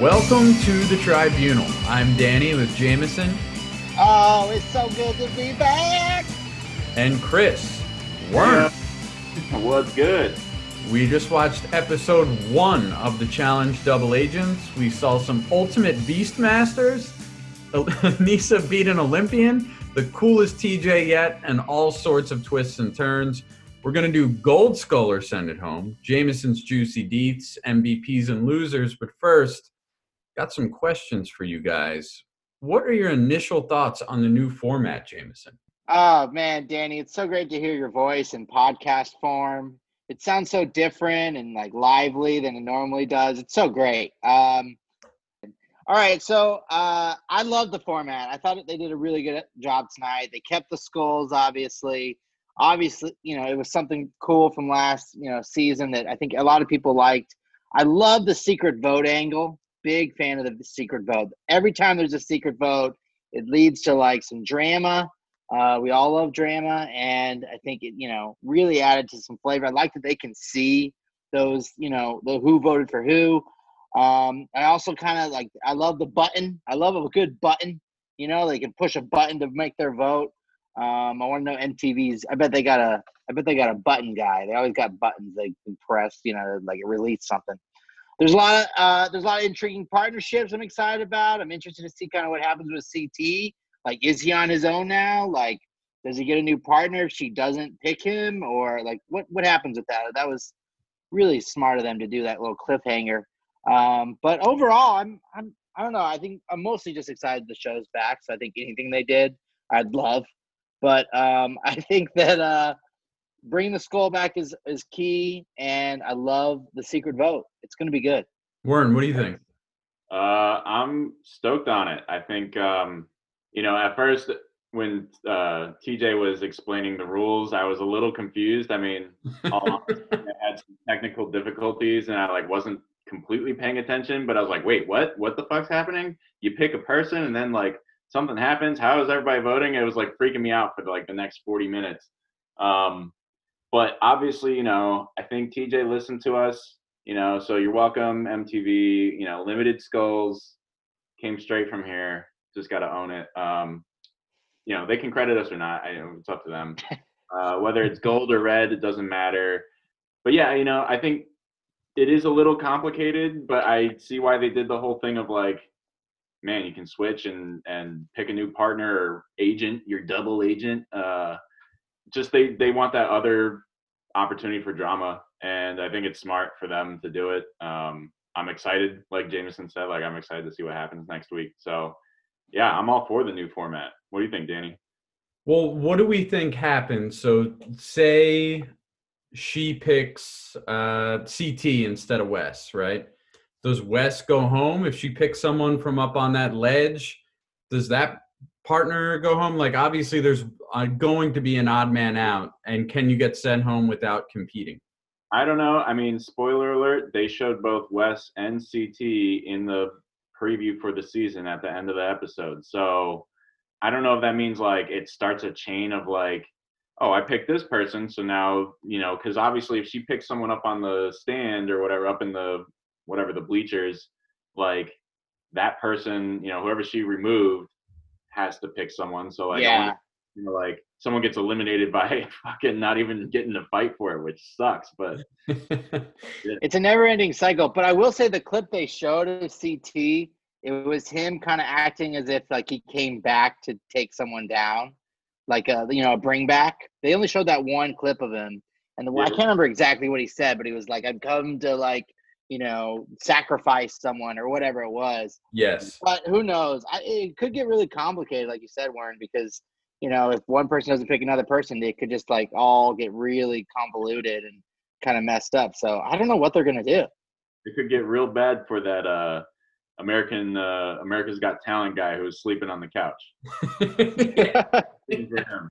Welcome to the Tribunal. I'm Danny with Jameson Oh, it's so good to be back. and Chris. Worm. What's good? We just watched episode one of the Challenge Double Agents. We saw some Ultimate Beastmasters. Nisa beat an Olympian, the coolest TJ yet, and all sorts of twists and turns. We're going to do Gold or Send It Home, Jameson's Juicy Deets, MVPs and Losers. But first, got some questions for you guys. What are your initial thoughts on the new format, Jameson? Oh man, Danny, it's so great to hear your voice in podcast form. It sounds so different and like lively than it normally does. It's so great. Um, all right, so uh, I love the format. I thought they did a really good job tonight. They kept the skulls, obviously. Obviously, you know, it was something cool from last you know season that I think a lot of people liked. I love the secret vote angle. Big fan of the secret vote. Every time there's a secret vote, it leads to like some drama. Uh, we all love drama, and I think it, you know, really added to some flavor. I like that they can see those, you know, the who voted for who. Um, I also kind of like, I love the button. I love a good button. You know, they can push a button to make their vote. Um, I want to know MTV's. I bet they got a. I bet they got a button guy. They always got buttons they can press. You know, like it release something. There's a lot of uh, there's a lot of intriguing partnerships. I'm excited about. I'm interested to see kind of what happens with CT. Like, is he on his own now? Like, does he get a new partner if she doesn't pick him, or like what what happens with that? That was really smart of them to do that little cliffhanger. Um, but overall, I'm I'm I don't know. I think I'm mostly just excited the show's back. So I think anything they did, I'd love. But um, I think that uh, bringing the skull back is is key, and I love the secret vote. It's going to be good. Warren, what do you think? Uh, I'm stoked on it. I think, um, you know, at first when uh, TJ was explaining the rules, I was a little confused. I mean, all I had some technical difficulties, and I like wasn't completely paying attention. But I was like, wait, what? What the fuck's happening? You pick a person, and then like something happens. How is everybody voting? It was like freaking me out for like the next 40 minutes. Um, but obviously, you know, I think TJ listened to us. You know, so you're welcome, MTV. You know, Limited Skulls came straight from here. Just got to own it. Um, you know, they can credit us or not. I it's up to them. Uh, whether it's gold or red, it doesn't matter. But yeah, you know, I think it is a little complicated, but I see why they did the whole thing of like, man, you can switch and and pick a new partner or agent, your double agent. Uh, just they they want that other opportunity for drama, and I think it's smart for them to do it. Um, I'm excited, like Jameson said, like I'm excited to see what happens next week. So, yeah, I'm all for the new format. What do you think, Danny? Well, what do we think happens? So, say she picks uh, CT instead of Wes, right? Does Wes go home if she picks someone from up on that ledge? Does that partner go home? Like, obviously, there's uh, going to be an odd man out, and can you get sent home without competing? I don't know. I mean, spoiler alert, they showed both Wes and CT in the preview for the season at the end of the episode. So I don't know if that means like it starts a chain of like, oh, I picked this person. So now, you know, because obviously if she picks someone up on the stand or whatever, up in the whatever the bleachers, like that person, you know, whoever she removed has to pick someone. So like, I yeah. you know, like someone gets eliminated by fucking not even getting to fight for it, which sucks. But It's a never ending cycle. But I will say the clip they showed of CT, it was him kind of acting as if like he came back to take someone down, like a you know a bring back. They only showed that one clip of him, and the, I can't remember exactly what he said, but he was like, "I've come to like you know sacrifice someone or whatever it was." yes. But who knows? I, it could get really complicated, like you said, Warren, because you know if one person doesn't pick another person, it could just like all get really convoluted and kind of messed up. So I don't know what they're gonna do. it could get real bad for that uh American uh America's Got Talent guy who was sleeping on the couch. Good for him.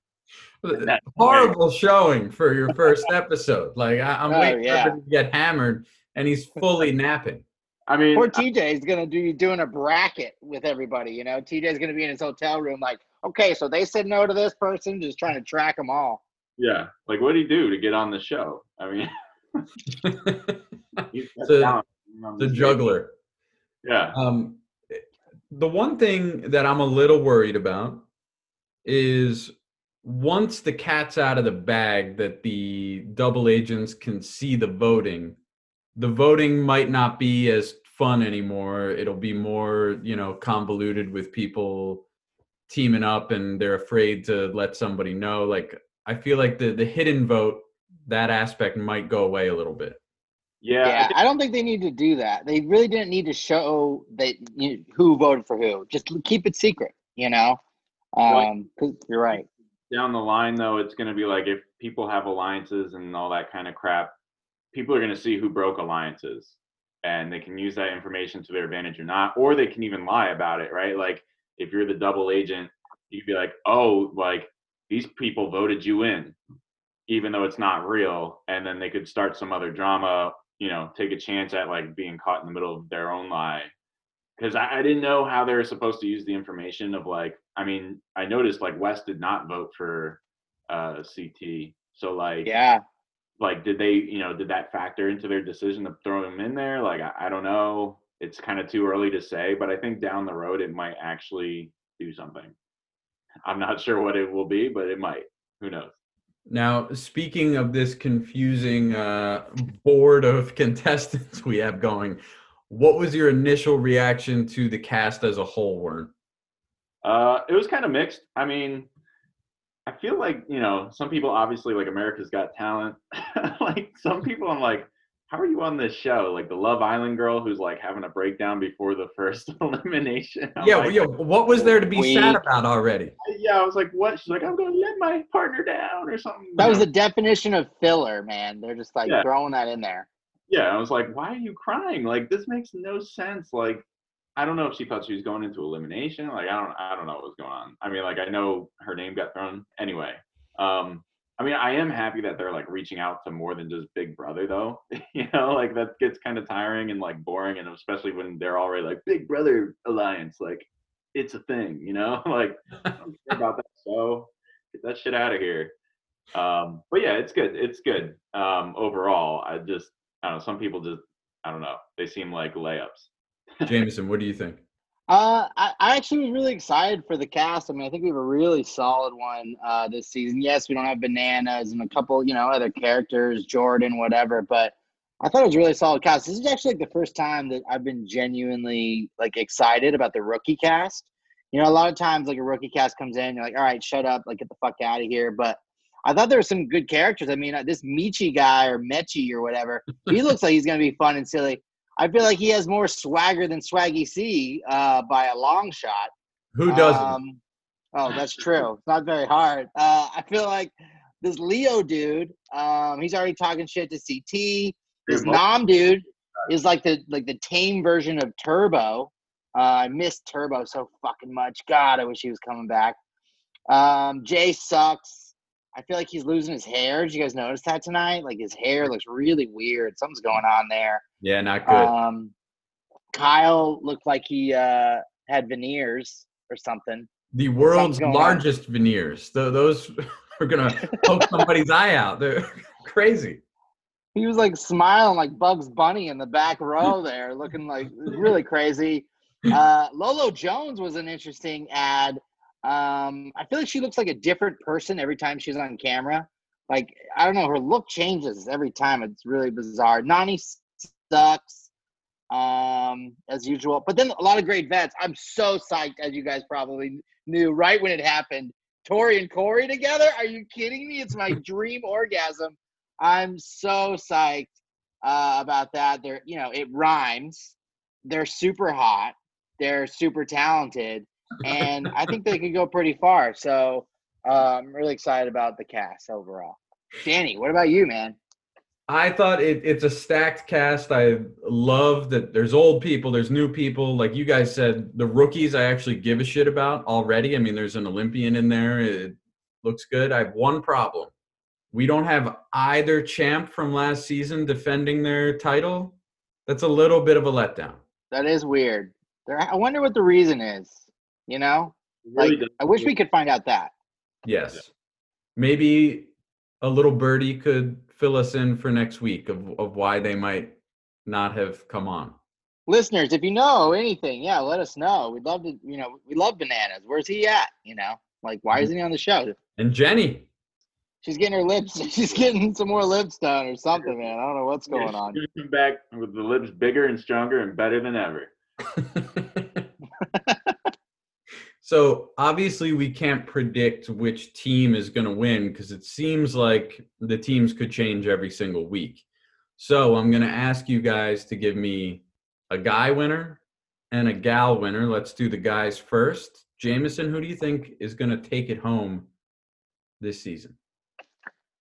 Horrible showing for your first episode. Like I, I'm Oh, waiting yeah. for him to get hammered, and he's fully napping. I mean, Poor TJ is gonna do doing a bracket with everybody. You know, TJ is gonna be in his hotel room, like, okay, so they said no to this person, just trying to track them all. yeah. Like, what did he do to get on the show? I mean, he's The- talent the juggler. Yeah. Um, the one thing that I'm a little worried about is once the cat's out of the bag that the double agents can see the voting, the voting might not be as fun anymore. It'll be more, you know, convoluted with people teaming up and they're afraid to let somebody know. Like I feel like the the hidden vote, that aspect might go away a little bit. Yeah. Yeah, I don't think they need to do that. They really didn't need to show that you, who voted for who. Just keep it secret, you know. Um, 'cause you're right. down the line though it's going to be like if people have alliances and all that kind of crap people are going to see who broke alliances and they can use that information to their advantage or not or they can even lie about it right like if you're the double agent you'd be like oh like these people voted you in even though it's not real and then they could start some other drama you know take a chance at like being caught in the middle of their own lie because I, I didn't know how they were supposed to use the information of like i mean i noticed like Wes did not vote for uh ct so like Yeah. Like did they you know did that factor into their decision to throw him in there? Like i, I don't know. It's kind of too early to say but i think down the road it might actually do something. I'm not sure what it will be but it might. Who knows? Now, speaking of this confusing uh, board of contestants we have going, what was your initial reaction to the cast as a whole, Warren? Uh, it was kind of mixed. I mean, I feel like you know some people obviously like America's Got Talent. like some people, I'm like, how are you on this show? Like the Love Island girl who's like having a breakdown before the first elimination. I'm yeah, like, yeah, what was there to be sad about already? yeah. I was like, what? She's like, I'm going to let my partner down or something. That was the definition of filler, man. They're just like Yeah. throwing that in there. yeah. I was like, why are you crying? Like this makes no sense. Like. I don't know if she thought she was going into elimination. Like I don't, I don't know what was going on. I mean, like I know her name got thrown anyway. Um, I mean, I am happy that they're like reaching out to more than just Big Brother, though. you know, like that gets kind of tiring and like boring, and especially when they're already like Big Brother alliance, like it's a thing. You know, like I don't care about that show. Get that shit out of here. Um, but yeah, it's good. It's good um, overall. I just, I don't know. Some people just, I don't know. They seem like layups. Jameson, what do you think? Uh, I, I actually was really excited for the cast. I mean, I think we have a really solid one uh, this season. Yes, we don't have bananas and a couple, you know, other characters, Jordan, whatever. But I thought it was a really solid cast. This is actually like the first time that I've been genuinely like excited about the rookie cast. You know, a lot of times like a rookie cast comes in, you're like, all right, shut up, like get the fuck out of here. But I thought there were some good characters. I mean, uh, this Michi guy or Mechi or whatever, he looks like he's gonna be fun and silly. I feel like he has more swagger than Swaggy C uh, by a long shot. Who doesn't? Um, oh, that's true. It's not very hard. Uh, I feel like this Leo dude, um, he's already talking shit to CT. This Nom dude is like the like the tame version of Turbo. Uh, I miss Turbo so fucking much. God, I wish he was coming back. Um, Jay sucks. I feel like he's losing his hair. Did you guys notice that tonight? Like his hair looks really weird. Something's going on there. yeah, not good. Um, Kyle looked like he uh, had veneers or something. the world's going on. largest veneers. Tho- those are gonna poke somebody's eye out. They're crazy. He was like smiling like Bugs Bunny in the back row there, looking like really crazy. Uh, Lolo Jones was an interesting ad. Um, I feel like she looks like a different person every time she's on camera. Like I don't know, her look changes every time. It's really bizarre. Nany sucks, um, as usual. But then a lot of great vets. I'm so psyched, as you guys probably knew right when it happened. Tori and Cory together? Are you kidding me? It's my dream orgasm. I'm so psyched uh, about that. They're, you know, it rhymes. They're super hot. They're super talented, and I think they could go pretty far. So uh, I'm really excited about the cast overall. Danny, what about you, man? I thought it, it's a stacked cast. I love that there's old people, there's new people. Like you guys said, the rookies I actually give a shit about already. I mean, there's an Olympian in there. It looks good. I have one problem. We don't have either champ from last season defending their title. That's a little bit of a letdown. That is weird. I wonder what the reason is. You know, really like I wish we could find out that. Yes. Maybe a little birdie could fill us in for next week of, of why they might not have come on. listeners, if you know anything, yeah, let us know. We'd love to, you know, we love bananas. Where's he at? You know, like why mm-hmm. isn't he on the show? And Jenny. She's getting her lips. She's getting some more lips done or something, man. I don't know what's going Yeah, on. she's coming back with the lips bigger and stronger and better than ever. so obviously we can't predict which team is going to win because it seems like the teams could change every single week. So I'm going to ask you guys to give me a guy winner and a gal winner. Let's do the guys first. Jameson, who do you think is going to take it home this season?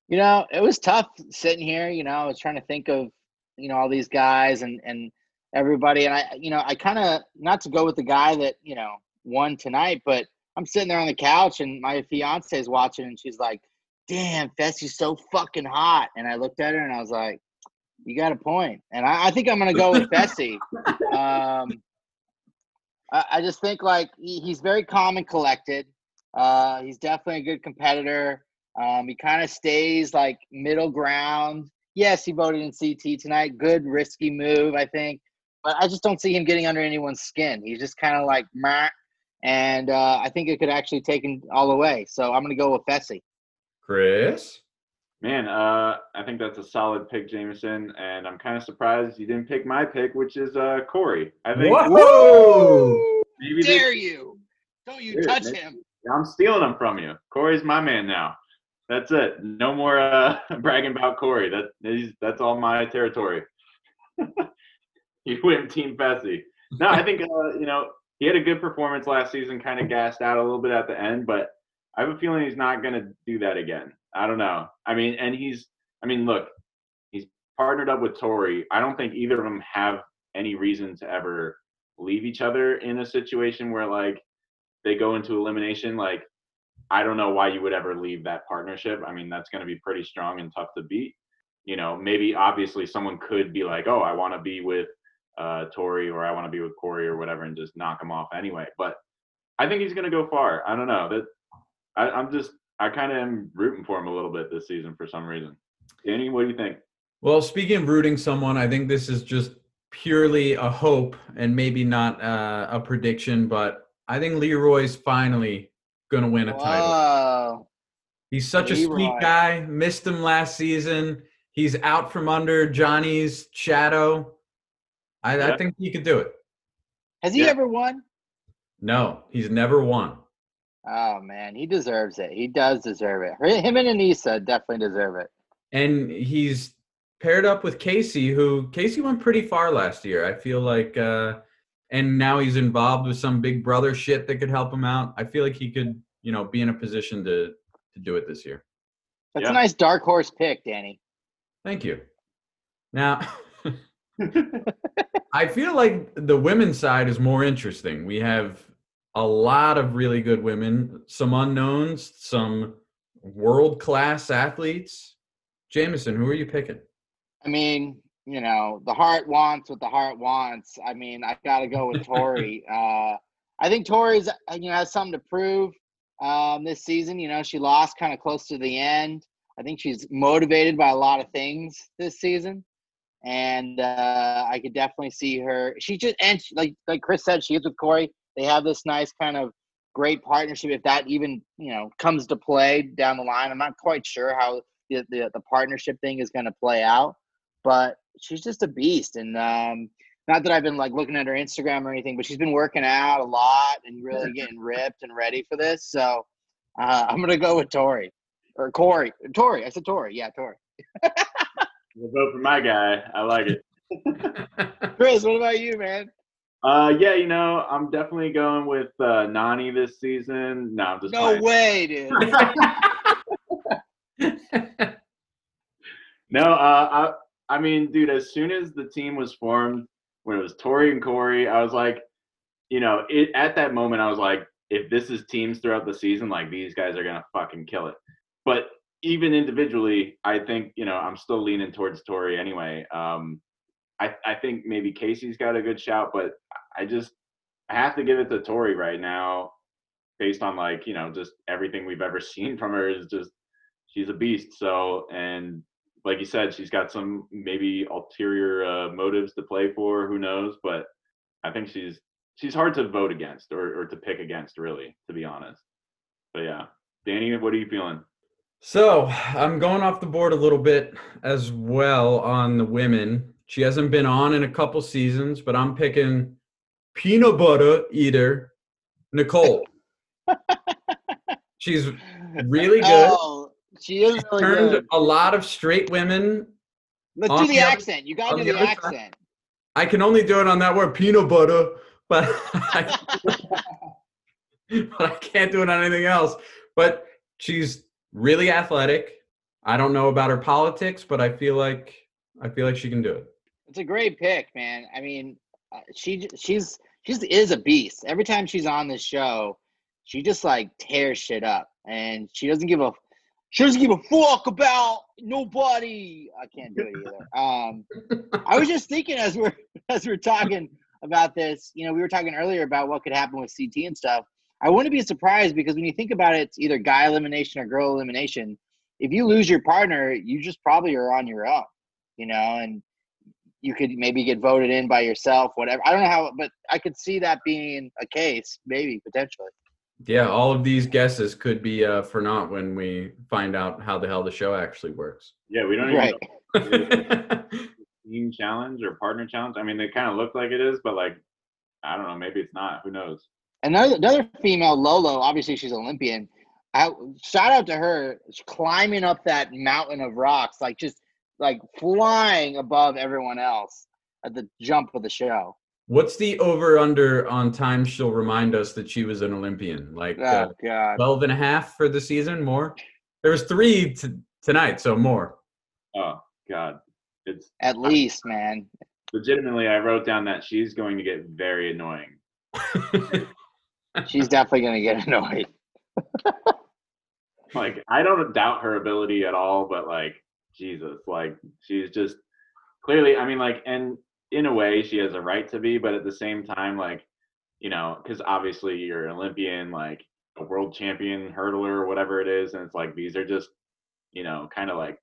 You know, it was tough sitting here. You know, I was trying to think of, you know, all these guys and and everybody, and I, you know, I kind of not to go with the guy that you know won tonight, but I'm sitting there on the couch and my fiance is watching, and she's like, "Damn, Fessy's so fucking hot," and I looked at her and I was like, "You got a point," and I, I think I'm gonna go with Fessy. Um, I, I just think like he, he's very calm and collected. Uh, he's definitely a good competitor. Um, he kind of stays like middle ground. Yes, he voted in CT tonight. Good risky move, I think. But I just don't see him getting under anyone's skin. He's just kind of like. And uh, I think it could actually take him all the way. So I'm going to go with Fessy. Chris? Man, uh, I think that's a solid pick, Jameson, and I'm kind of surprised you didn't pick my pick, which is uh, Cory. I think Whoa! maybe Dare this, you? Don't you Dude, touch man. him. I'm stealing them from you. Cory's my man now. That's it. No more uh, bragging about Corey. That he's, that's all my territory. you win, Team Fessy. No, I think uh, you know he had a good performance last season. Kind of gassed out a little bit at the end, but I have a feeling he's not going to do that again. I don't know. I mean, and he's. I mean, look, he's partnered up with Tori. I don't think either of them have any reason to ever leave each other in a situation where like they go into elimination. Like, I don't know why you would ever leave that partnership. I mean, that's going to be pretty strong and tough to beat. You know, maybe obviously someone could be like, oh, I want to be with uh, Tori or I want to be with Cory or whatever and just knock him off anyway. But I think he's going to go far. I don't know. That I, I'm just, I kind of am rooting for him a little bit this season for some reason. Danny, what do you think? Well, speaking of rooting someone, I think this is just purely a hope and maybe not uh, a prediction, but I think Leroy's finally going to win a title. Whoa. He's such a sweet guy. Missed him last season. He's out from under Johnny's shadow. I, I think he could do it. Has he Yeah. ever won? No, he's never won. Oh, man. He deserves it. He does deserve it. Him and Aneesa definitely deserve it. And he's paired up with Kaycee, who Kaycee went pretty far last year. I feel like, uh, and now he's involved with some big brother shit that could help him out. I feel like he could, you know, be in a position to to do it this year. That's Yeah. a nice dark horse pick, Danny. Thank you. Now, I feel like the women's side is more interesting. We have a lot of really good women, some unknowns, some world class athletes. Jameson, who are you picking? I mean, you know, the heart wants what the heart wants. I mean, I got to go with Tori. uh, I think Tori's, uh, you know, has something to prove um, this season. You know, she lost kind of close to the end. I think she's motivated by a lot of things this season, and uh, I could definitely see her. She just and she, like like Chris said, she is with Cory. They have this nice kind of great partnership. If that even you know comes to play down the line, I'm not quite sure how the the, the partnership thing is going to play out but she's just a beast. And um, not that I've been like looking at her Instagram or anything, but she's been working out a lot and really getting ripped and ready for this. So uh, I'm gonna go with Tori or Cory. Tori. I said Tori. Yeah, Tori. We'll vote for my guy. I like it. Chris, what about you, man? Uh, yeah, you know, I'm definitely going with uh, Nany this season. No, I'm just No playing. way, dude. No, uh, I, I mean, dude, as soon as the team was formed, when it was Tori and Cory, I was like, you know, it at that moment, I was like, if this is teams throughout the season, like these guys are gonna fucking kill it. But even individually, I think you know I'm still leaning towards Tori anyway. Um, I I think maybe Kaycee's got a good shout, but I just I have to give it to Tori right now, based on like you know just everything we've ever seen from her is just she's a beast. So and like you said, she's got some maybe ulterior uh, motives to play for. Who knows? But I think she's she's hard to vote against or, or to pick against, really, to be honest. But yeah, Danny, what are you feeling? So I'm going off the board a little bit as well on the women. She hasn't been on in a couple seasons, but I'm picking peanut butter eater Nicole. She's really good. Oh, she is really Turned good. a lot of straight women. Let's do the the other- accent. You gotta do the the other side. accent. I can only do it on that word peanut butter, but I, but I can't do it on anything else. But she's really athletic. I don't know about her politics, but I feel like I feel like she can do it. It's a great pick, man. I mean, uh, she she's she's is a beast. Every time she's on this show, she just like tears shit up, and she doesn't give a she doesn't give a fuck about nobody. I can't do it either. Um, I was just thinking as we're as we're talking about this, you know, we were talking earlier about what could happen with CT and stuff. I wouldn't be surprised because when you think about it, it's either guy elimination or girl elimination. If you lose your partner, you just probably are on your own, you know, and you could maybe get voted in by yourself, whatever. I don't know how, but I could see that being a case, maybe potentially. Yeah, all of these guesses could be uh, for naught when we find out how the hell the show actually works. Yeah, we don't even Right. know team challenge or partner challenge. I mean, they kind of look like it is, but like, I don't know. Maybe it's not. Who knows? Another another female, Lolo. Obviously, she's Olympian. I, shout out to her climbing up that mountain of rocks, like just like flying above everyone else at the jump of the show. What's the over under on time she'll remind us that she was an Olympian? Like uh, Oh God! 12 and a half for the season? More? There was three t- tonight, so more. Oh God, it's At least, man. legitimately. I wrote down that she's going to get very annoying. She's definitely gonna get annoyed. Like, I don't doubt her ability at all, but like, Jesus, like, she's just clearly. I mean, like, and in a way, she has a right to be, but at the same time, like, you know, because obviously you're an Olympian, like a world champion hurdler or whatever it is, and it's like these are just, you know, kind of like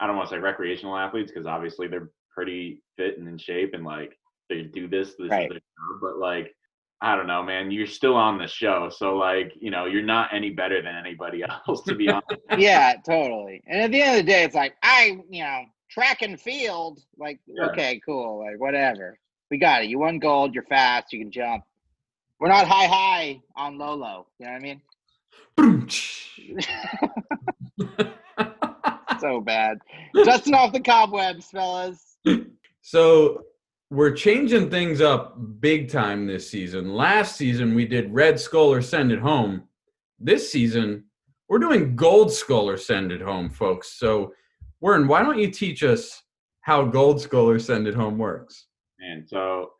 I don't want to say recreational athletes because obviously they're pretty fit and in shape and like they do this, this Right. is their job, but like I don't know, man, you're still on the show, so like you know you're not any better than anybody else to be honest. Yeah, totally. And at the end of the day, it's like I, you know, track and field. Like, Yeah. okay, cool. Like, whatever. We got it. You won gold. You're fast. You can jump. We're not high high on Lolo. You know what I mean? so bad. Dusting off the cobwebs, fellas. so we're changing things up big time this season. Last season we did Red Skull or Send It Home. This season we're doing Gold Skull or Send It Home, folks. So, Warren, why don't you teach us how Gold Skull or Send It Home works? And so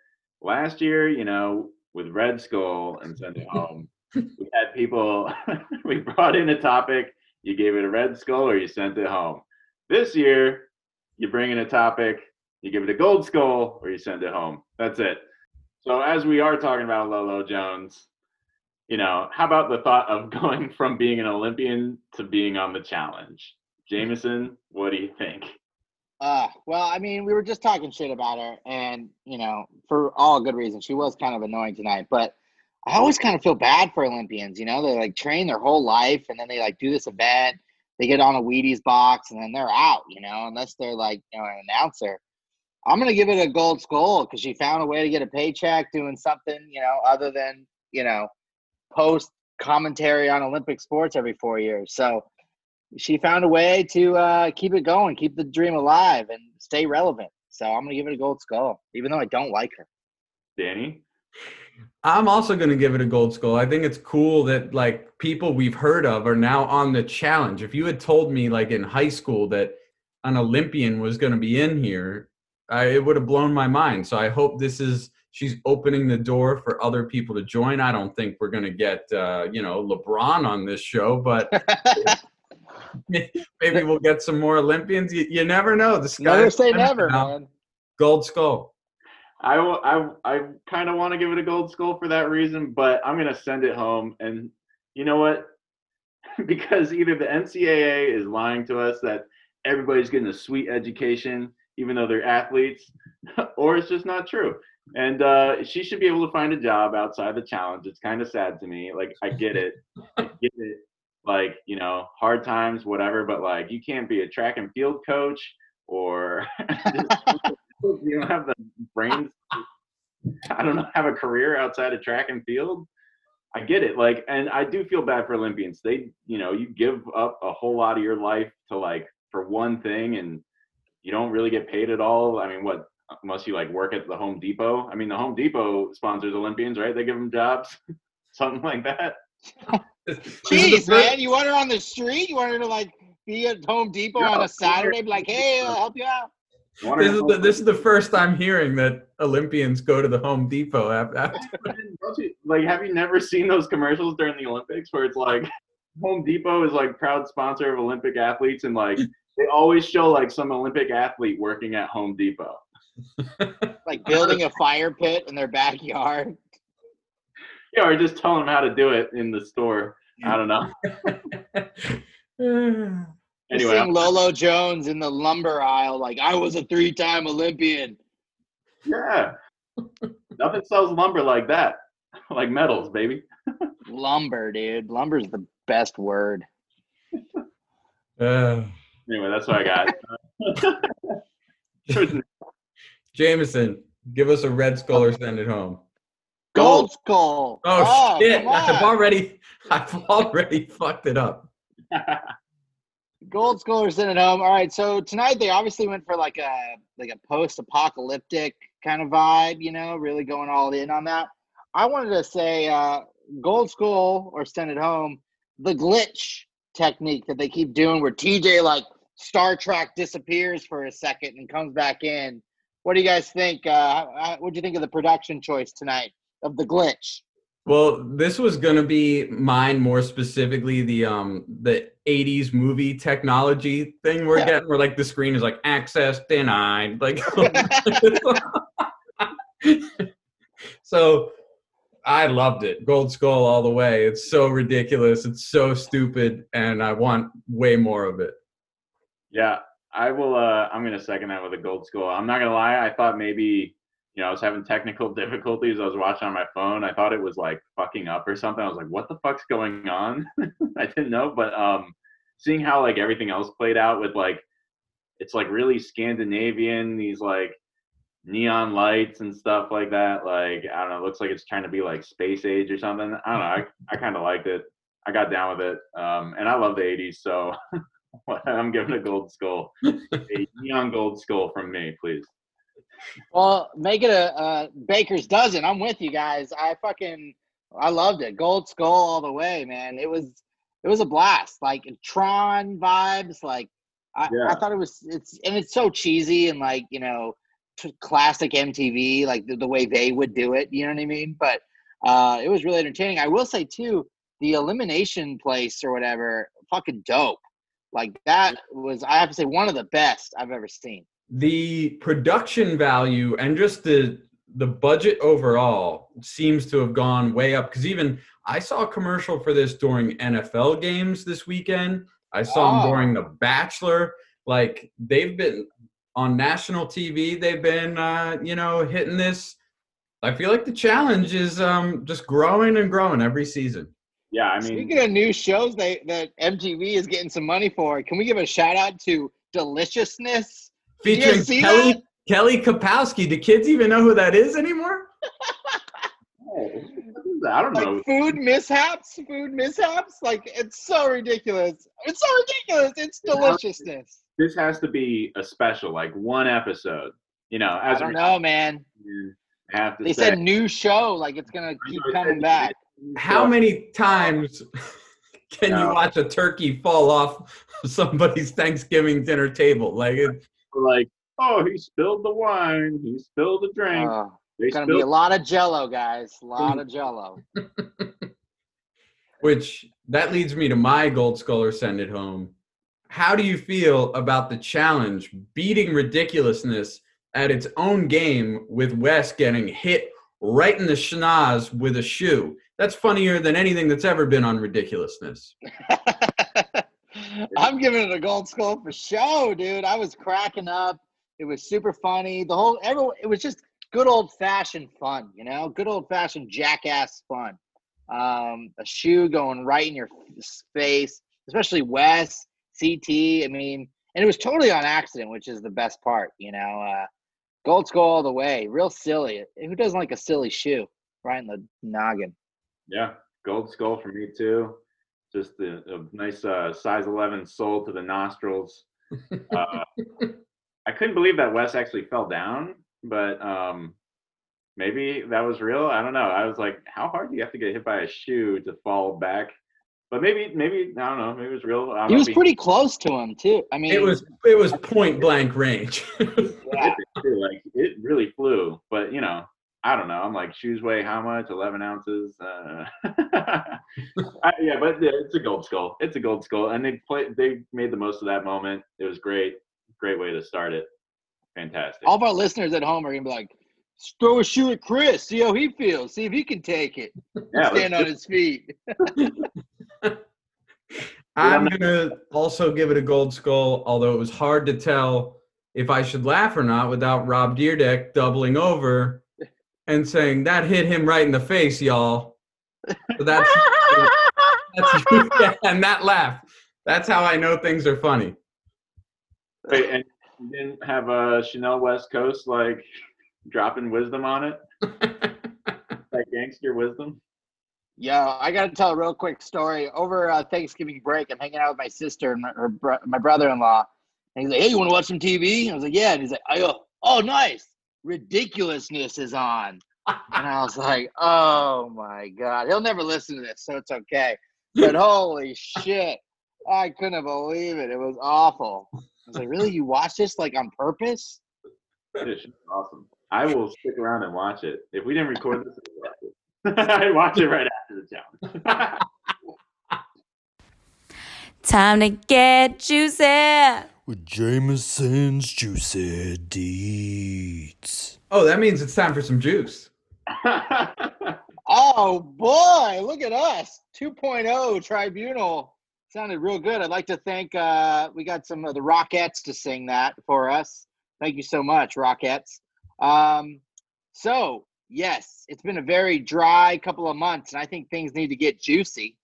last year, you know, with Red Skull and Send It Home, we had people, we brought in a topic, you gave it a Red Skull or you sent it home. This year, you bring in a topic, you give it a Gold Skull or you send it home. That's it. So, as we are talking about Lolo Jones, you know, how about the thought of going from being an Olympian to being on the challenge? Jameson, what do you think? Uh, well, I mean, we were just talking shit about her, and you know, for all good reasons, she was kind of annoying tonight. But I always kind of feel bad for Olympians. You know, they like train their whole life, and then they like do this event, they get on a Wheaties box, and then they're out. You know, unless they're like you know an announcer. I'm gonna give it a gold skull because she found a way to get a paycheck doing something you know other than you know post commentary on Olympic sports every four years. So she found a way to uh, keep it going, keep the dream alive, and stay relevant. So I'm gonna give it a gold skull, even though I don't like her. Danny? I'm also going to give it a gold skull. I think it's cool that like people we've heard of are now on the challenge. If you had told me like in high school that an Olympian was going to be in here, I, it would have blown my mind. So I hope this is she's opening the door for other people to join. I don't think we're going to get uh, you know LeBron on this show, but maybe we'll get some more Olympians. You, you never know. The sky Never say never, now. man. Gold skull. I will- I I kind of want to give it a gold skull for that reason, but I'm gonna send it home. And you know what? because either the NCAA is lying to us that everybody's getting a sweet education, even though they're athletes, or it's just not true. And uh, she should be able to find a job outside the challenge. It's kind of sad to me. Like I get it, I get it. Like you know, hard times, whatever. But like, you can't be a track and field coach, or you don't have the brains. I don't know, have a career outside of track and field. I get it. Like, and I do feel bad for Olympians. They, you know, you give up a whole lot of your life to like for one thing, and you don't really get paid at all. I mean, what unless you like work at the Home Depot? I mean, the Home Depot sponsors Olympians, right? They give them jobs, something like that. Jeez, man, you want her on the street? You want her to like be at Home Depot on a Saturday, be like, "Hey, I'll help you out." This is, the, this is the first time hearing that Olympians go to the Home Depot after. like, have you never seen those commercials during the Olympics where it's like Home Depot is like proud sponsor of Olympic athletes, and like they always show like some Olympic athlete working at Home Depot, like building a fire pit in their backyard. Yeah, or just telling them how to do it in the store. I don't know. anyway, seeing Lolo Jones in the lumber aisle, like I was a three-time Olympian. Yeah, nothing sells lumber like that, like metals, baby. lumber, dude. Lumber's the best word. Uh, anyway, that's what I got. Jameson, give us a red skull or send it home. Gold skull. Oh, oh shit! I've already, I've already fucked it up. Gold skull or send it home. All right, so tonight they obviously went for like a like a post-apocalyptic kind of vibe, you know, really going all in on that. I wanted to say uh, gold skull or send it home. The glitch technique that they keep doing, where TJ like Star Trek disappears for a second and comes back in. What do you guys think? Uh, what do you think of the production choice tonight? of the glitch. Well, this was gonna be mine more specifically the um the 80s movie technology thing we're yeah. getting where like the screen is like access denied. Like so I loved it. Gold Skull all the way. It's so ridiculous. It's so stupid and I want way more of it. Yeah, I will uh I'm gonna second that with a gold skull. I'm not gonna lie, I thought maybe you know, I was having technical difficulties. I was watching on my phone. I thought it was like fucking up or something. I was like, what the fuck's going on? I didn't know. But um seeing how like everything else played out with like it's like really Scandinavian, these like neon lights and stuff like that. Like, I don't know, looks like it's trying to be like space age or something. I don't know. I, I kinda liked it. I got down with it. Um and I love the eighties, so I'm giving a gold skull. a neon gold skull from me, please. Well, make it a, a, baker's dozen. I'm with you guys. I fucking I loved it. Gold skull all the way, man. It was it was a blast. Like Tron vibes. Like I, yeah. I thought it was. It's and it's so cheesy and like you know classic MTV, like the, the way they would do it. You know what I mean? But uh, it was really entertaining. I will say too, the elimination place or whatever, fucking dope. Like that was I have to say one of the best I've ever seen the production value and just the the budget overall seems to have gone way up because even I saw a commercial for this during NFL games this weekend. I saw oh. them during The Bachelor. Like they've been on national TV. They've been uh, you know hitting this. I feel like the challenge is um, just growing and growing every season. Yeah, I mean, speaking of new shows they, that MTV is getting some money for, can we give a shout out to Deliciousness? featuring Kelly that? Kelly Kapowski. Do kids even know who that is anymore? I don't like know. Food mishaps, food mishaps. Like it's so ridiculous. It's so ridiculous. It's deliciousness. This has to be a special, like one episode. You know, as I don't know, man. Have to they say, said new show, like it's gonna keep coming back. How many times can no. you watch a turkey fall off somebody's Thanksgiving dinner table? Like it, like, oh, he spilled the wine, he spilled the drink. Uh, it's gonna be a lot of Jello, guys. A lot of Jello. Which that leads me to my gold skull or send it home. How do you feel about the challenge beating ridiculousness at its own game with Wes getting hit right in the schnoz with a shoe? That's funnier than anything that's ever been on ridiculousness. I'm giving it a gold skull for show, dude. I was cracking up. It was super funny. The whole everyone. It was just good old fashioned fun, you know, good old fashioned jackass fun. Um, a shoe going right in your face, especially Wes, CT. I mean, and it was totally on accident, which is the best part, you know. Uh, gold skull all the way, real silly. Who doesn't like a silly shoe right in the noggin? Yeah, gold skull for me too. Just a, a nice uh, size 11 sole to the nostrils. Uh, I couldn't believe that Wes actually fell down, but um, maybe that was real. I don't know. I was like, how hard do you have to get hit by a shoe to fall back? But maybe, maybe I don't know. Maybe it was real. He was pretty close to him too. I mean, it was it was point blank range. yeah. Like it really flew. But you know, I don't know. I'm like shoes weigh how much? 11 ounces. Uh, I, yeah, but yeah, it's a gold skull. It's a gold skull, and they play. They made the most of that moment. It was great. Great way to start it. Fantastic. All of our listeners at home are gonna be like, throw a shoe at Chris, see how he feels, see if he can take it. yeah, Stand on his feet. I'm gonna also give it a gold skull, although it was hard to tell if I should laugh or not without Rob Dyrdek doubling over and saying that hit him right in the face, y'all. So that's, that's and that laugh. That's how I know things are funny. Wait, and you didn't have a Chanel West Coast like dropping wisdom on it, like gangster wisdom. Yo, I got to tell a real quick story. Over uh, Thanksgiving break, I'm hanging out with my sister and my, her, bro- my brother-in-law. And he's like, "Hey, you want to watch some TV?" I was like, "Yeah." And he's like, "I go, oh, nice. Ridiculousness is on." And I was like, "Oh my god, he'll never listen to this, so it's okay." But holy shit, I couldn't believe it. It was awful. I was like, "Really? You watched this like on purpose?" It's awesome. I will stick around and watch it. If we didn't record this, I'd watch it. I'd watch it right after the challenge. Time to get juicy. With Jameson's Juicy Deeds. Oh, that means it's time for some juice. Oh boy, look at us. 2.0 tribunal. Sounded real good. I'd like to thank uh we got some of the Rockettes to sing that for us. Thank you so much, Rockettes. Um so yes, it's been a very dry couple of months, and I think things need to get juicy.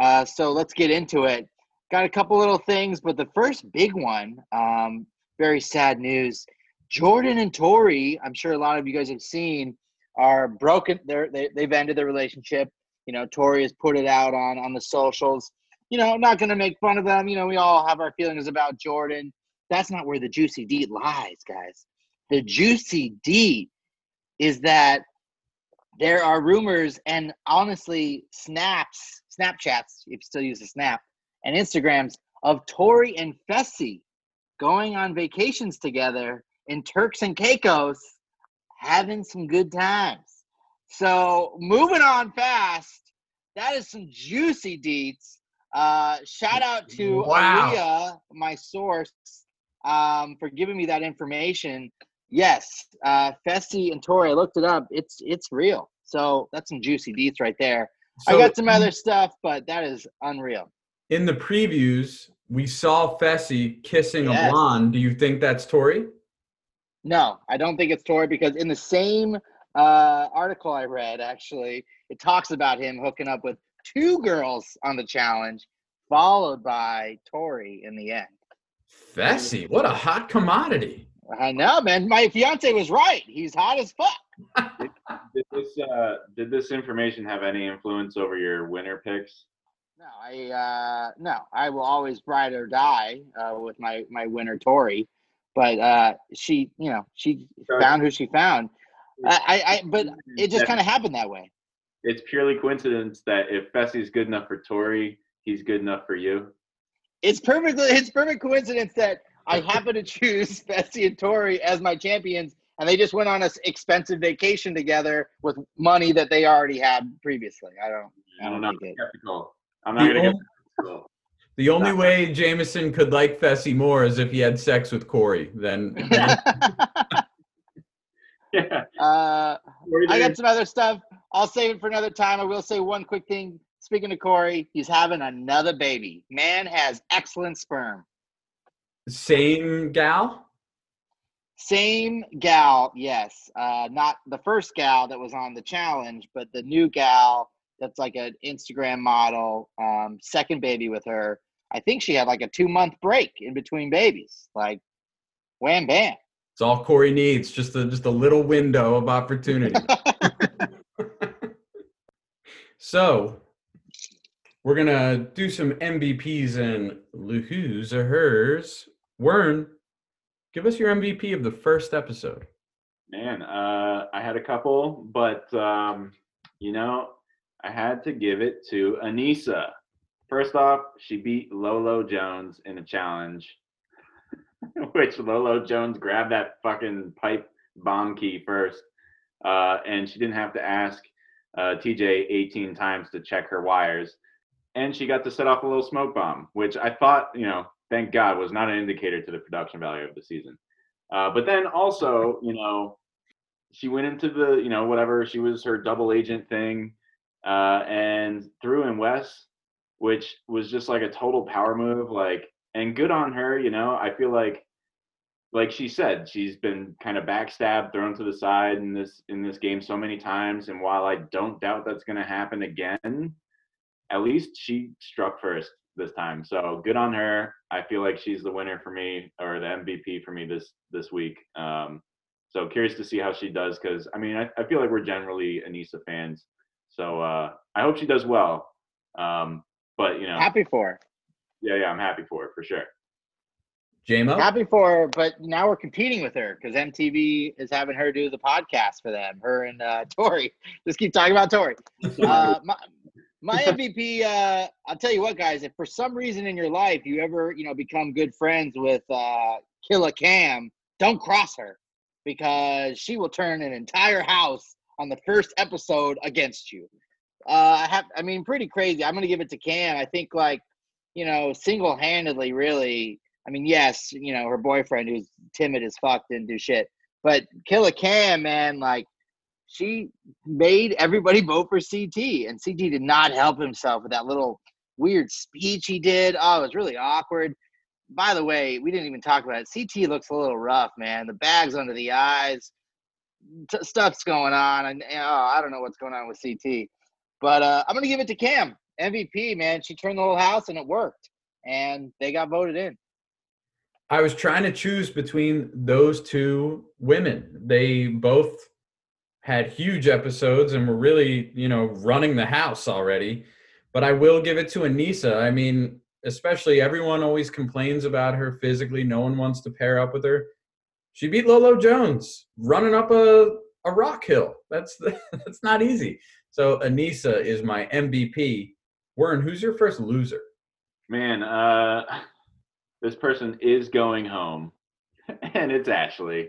Uh so let's get into it. Got a couple little things, but the first big one, um, very sad news. Jordan and Tori, I'm sure a lot of you guys have seen, are broken. They're, they they've ended their relationship. You know, Tori has put it out on on the socials. You know, not going to make fun of them. You know, we all have our feelings about Jordan. That's not where the juicy deed lies, guys. The juicy deed is that there are rumors and honestly snaps, Snapchats, if you still use the snap, and Instagrams of Tori and Fessy going on vacations together in Turks and Caicos having some good times. So moving on fast, that is some juicy deets. Uh, shout out to Wow. Aaliyah, my source, um, for giving me that information. Yes, uh, Fessy and Tori, I looked it up. It's it's real. So that's some juicy deets right there. I got some other stuff, but that is unreal. In the previews, we saw Fessy kissing a blonde. Do you think that's Tori? No, I don't think it's Tori because in the same uh, article I read, actually, it talks about him hooking up with two girls on the challenge, followed by Tori in the end. Fessy, what a hot commodity. I know, man. My fiance was right. He's hot as fuck. did this uh, did this information have any influence over your winner picks? No, I uh, no, I will always ride or die uh, with my my winner Tori, but uh, she, you know, she found who she found. I, I, but it just kind of happened that way. It's purely coincidence that if Fessy's good enough for Tori, he's good enough for you. It's perfectly it's perfect coincidence that I happen to choose Fessy and Tori as my champions, and they just went on a s- expensive vacation together with money that they already had previously. I don't. I don't it. skeptical. I'm not The, gonna get the only way Jameson could like Fessy more is if he had sex with Cory. Then Yeah. uh, I got some other stuff. I'll save it for another time. I will say one quick thing. speaking to Cory, he's having another baby. Man has excellent sperm. Same gal? Same gal, yes. Uh, not the first gal that was on the challenge, but the new gal that's like an Instagram model. Um, second baby with her. I think she had like a two month break in between babies. Like, wham bam. It's all Cory needs, just a just a little window of opportunity. so we're gonna do some MVPs and who's or hers. Wern, give us your MVP of the first episode. Man, uh, I had a couple, but um, you know, I had to give it to Aneesa. First off, she beat Lolo Jones in a challenge, which Lolo Jones grabbed that fucking pipe bomb key first, uh, and she didn't have to ask uh, TJ 18 times to check her wires. And she got to set off a little smoke bomb, which I thought, you know, thank God, was not an indicator to the production value of the season. Uh, but then also, you know, she went into the, you know, whatever, she was her double agent thing uh, and threw in Wes, which was just like a total power move. Like, and good on her, you know. I feel like, like she said, she's been kind of backstabbed, thrown to the side in this in this game so many times. And while I don't doubt that's going to happen again, at least she struck first this time. So good on her. I feel like she's the winner for me or the MVP for me this this week. Um, so curious to see how she does because I mean I, I feel like we're generally Aneesa fans. So uh, I hope she does well. Um, but you know, Happy for her. yeah, yeah, I'm happy for her for sure. JMO? Happy for her, but now we're competing with her because MTV is having her do the podcast for them. Her and uh, Tori. Just keep talking about Tori. Uh, my, my MVP. Uh, I'll tell you what, guys. If for some reason in your life you ever, you know, become good friends with uh, Killa Kam, don't cross her because she will turn an entire house on the first episode against you. Uh, I have. I mean, pretty crazy. I'm gonna give it to Kam. I think like, you know, single-handedly, really. I mean, yes, you know, her boyfriend who's timid as fuck didn't do shit. But Killa Kam, man, like she made everybody vote for CT, and CT did not help himself with that little weird speech he did. Oh, it was really awkward. By the way, we didn't even talk about it. CT looks a little rough, man. The bags under the eyes, t- stuff's going on, and oh, I don't know what's going on with CT. But uh, I'm gonna give it to Kam, MVP, man. She turned the whole house, and it worked, and they got voted in. I was trying to choose between those two women. They both had huge episodes and were really, you know, running the house already. But I will give it to Aneesa. I mean, especially everyone always complains about her physically. No one wants to pair up with her. She beat Lolo Jones running up a, a rock hill. That's that's not easy. So Aneesa is my MVP. Warren, who's your first loser? Man, uh, this person is going home, and it's Ashley.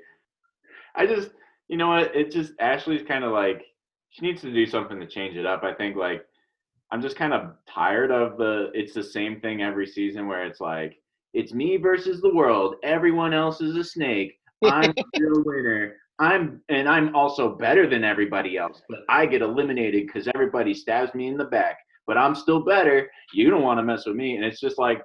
I just, you know what? It just Ashley's kind of like she needs to do something to change it up. I think like I'm just kind of tired of the it's the same thing every season where it's like it's me versus the world. Everyone else is a snake. I'm the winner. I'm and I'm also better than everybody else, but I get eliminated because everybody stabs me in the back. But I'm still better. You don't want to mess with me, and it's just like,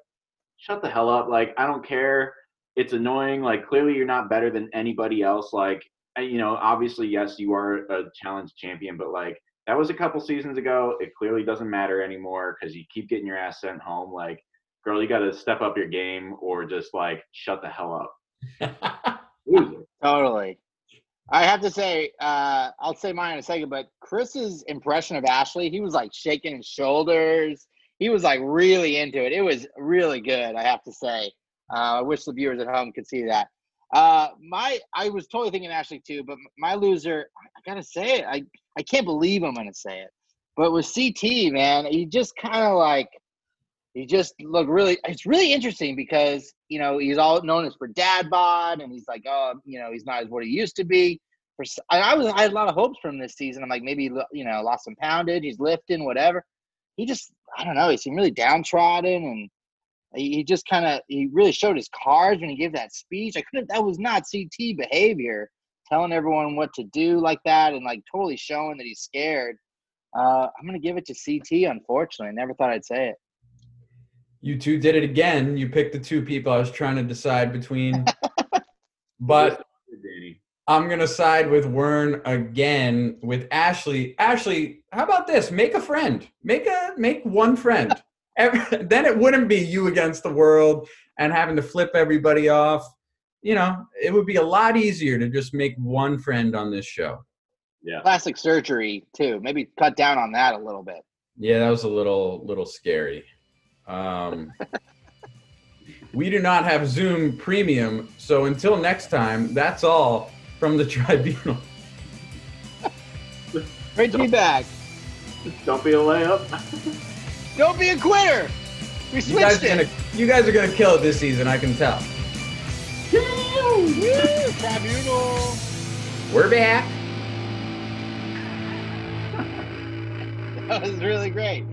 shut the hell up. Like I don't care. It's annoying. Like clearly you're not better than anybody else. Like you know, obviously yes, you are a challenge champion, but like that was a couple seasons ago. It clearly doesn't matter anymore because you keep getting your ass sent home. Like, girl, you got to step up your game or just like shut the hell up. Totally. I have to say, uh, I'll say mine in a second, but Chris's impression of Ashley, he was like shaking his shoulders. He was like really into it. It was really good, I have to say. Uh, I wish the viewers at home could see that. Uh, my, I was totally thinking Ashley too, but my loser, I gotta say it. I, I can't believe I'm gonna say it, but with CT, man, he just kind of like, he just looked really. It's really interesting because you know he's all known as for dad bod, and he's like, oh, you know, he's not as what he used to be. For I was, I had a lot of hopes from this season. I'm like, maybe you know, lost some poundage, he's lifting, whatever. He just, I don't know, he seemed really downtrodden, and he just kind of, he really showed his cards when he gave that speech. I couldn't. That was not CT behavior, telling everyone what to do like that, and like totally showing that he's scared. Uh, I'm gonna give it to CT. Unfortunately, I never thought I'd say it. You two did it again. You picked the two people I was trying to decide between. but I'm gonna side with Wern again with Ashley. Ashley, how about this? Make a friend. Make a make one friend. Every, then it wouldn't be you against the world and having to flip everybody off. You know, it would be a lot easier to just make one friend on this show. Yeah. Plastic surgery too. Maybe cut down on that a little bit. Yeah, that was a little little scary. Um, we do not have Zoom Premium, so until next time, that's all from the tribunal. Great to be back. Don't be a layup. Don't be a quitter. We You guys, switched gonna, it. you guys are gonna kill it this season, I can tell. Tribunal. We're back. That was really great.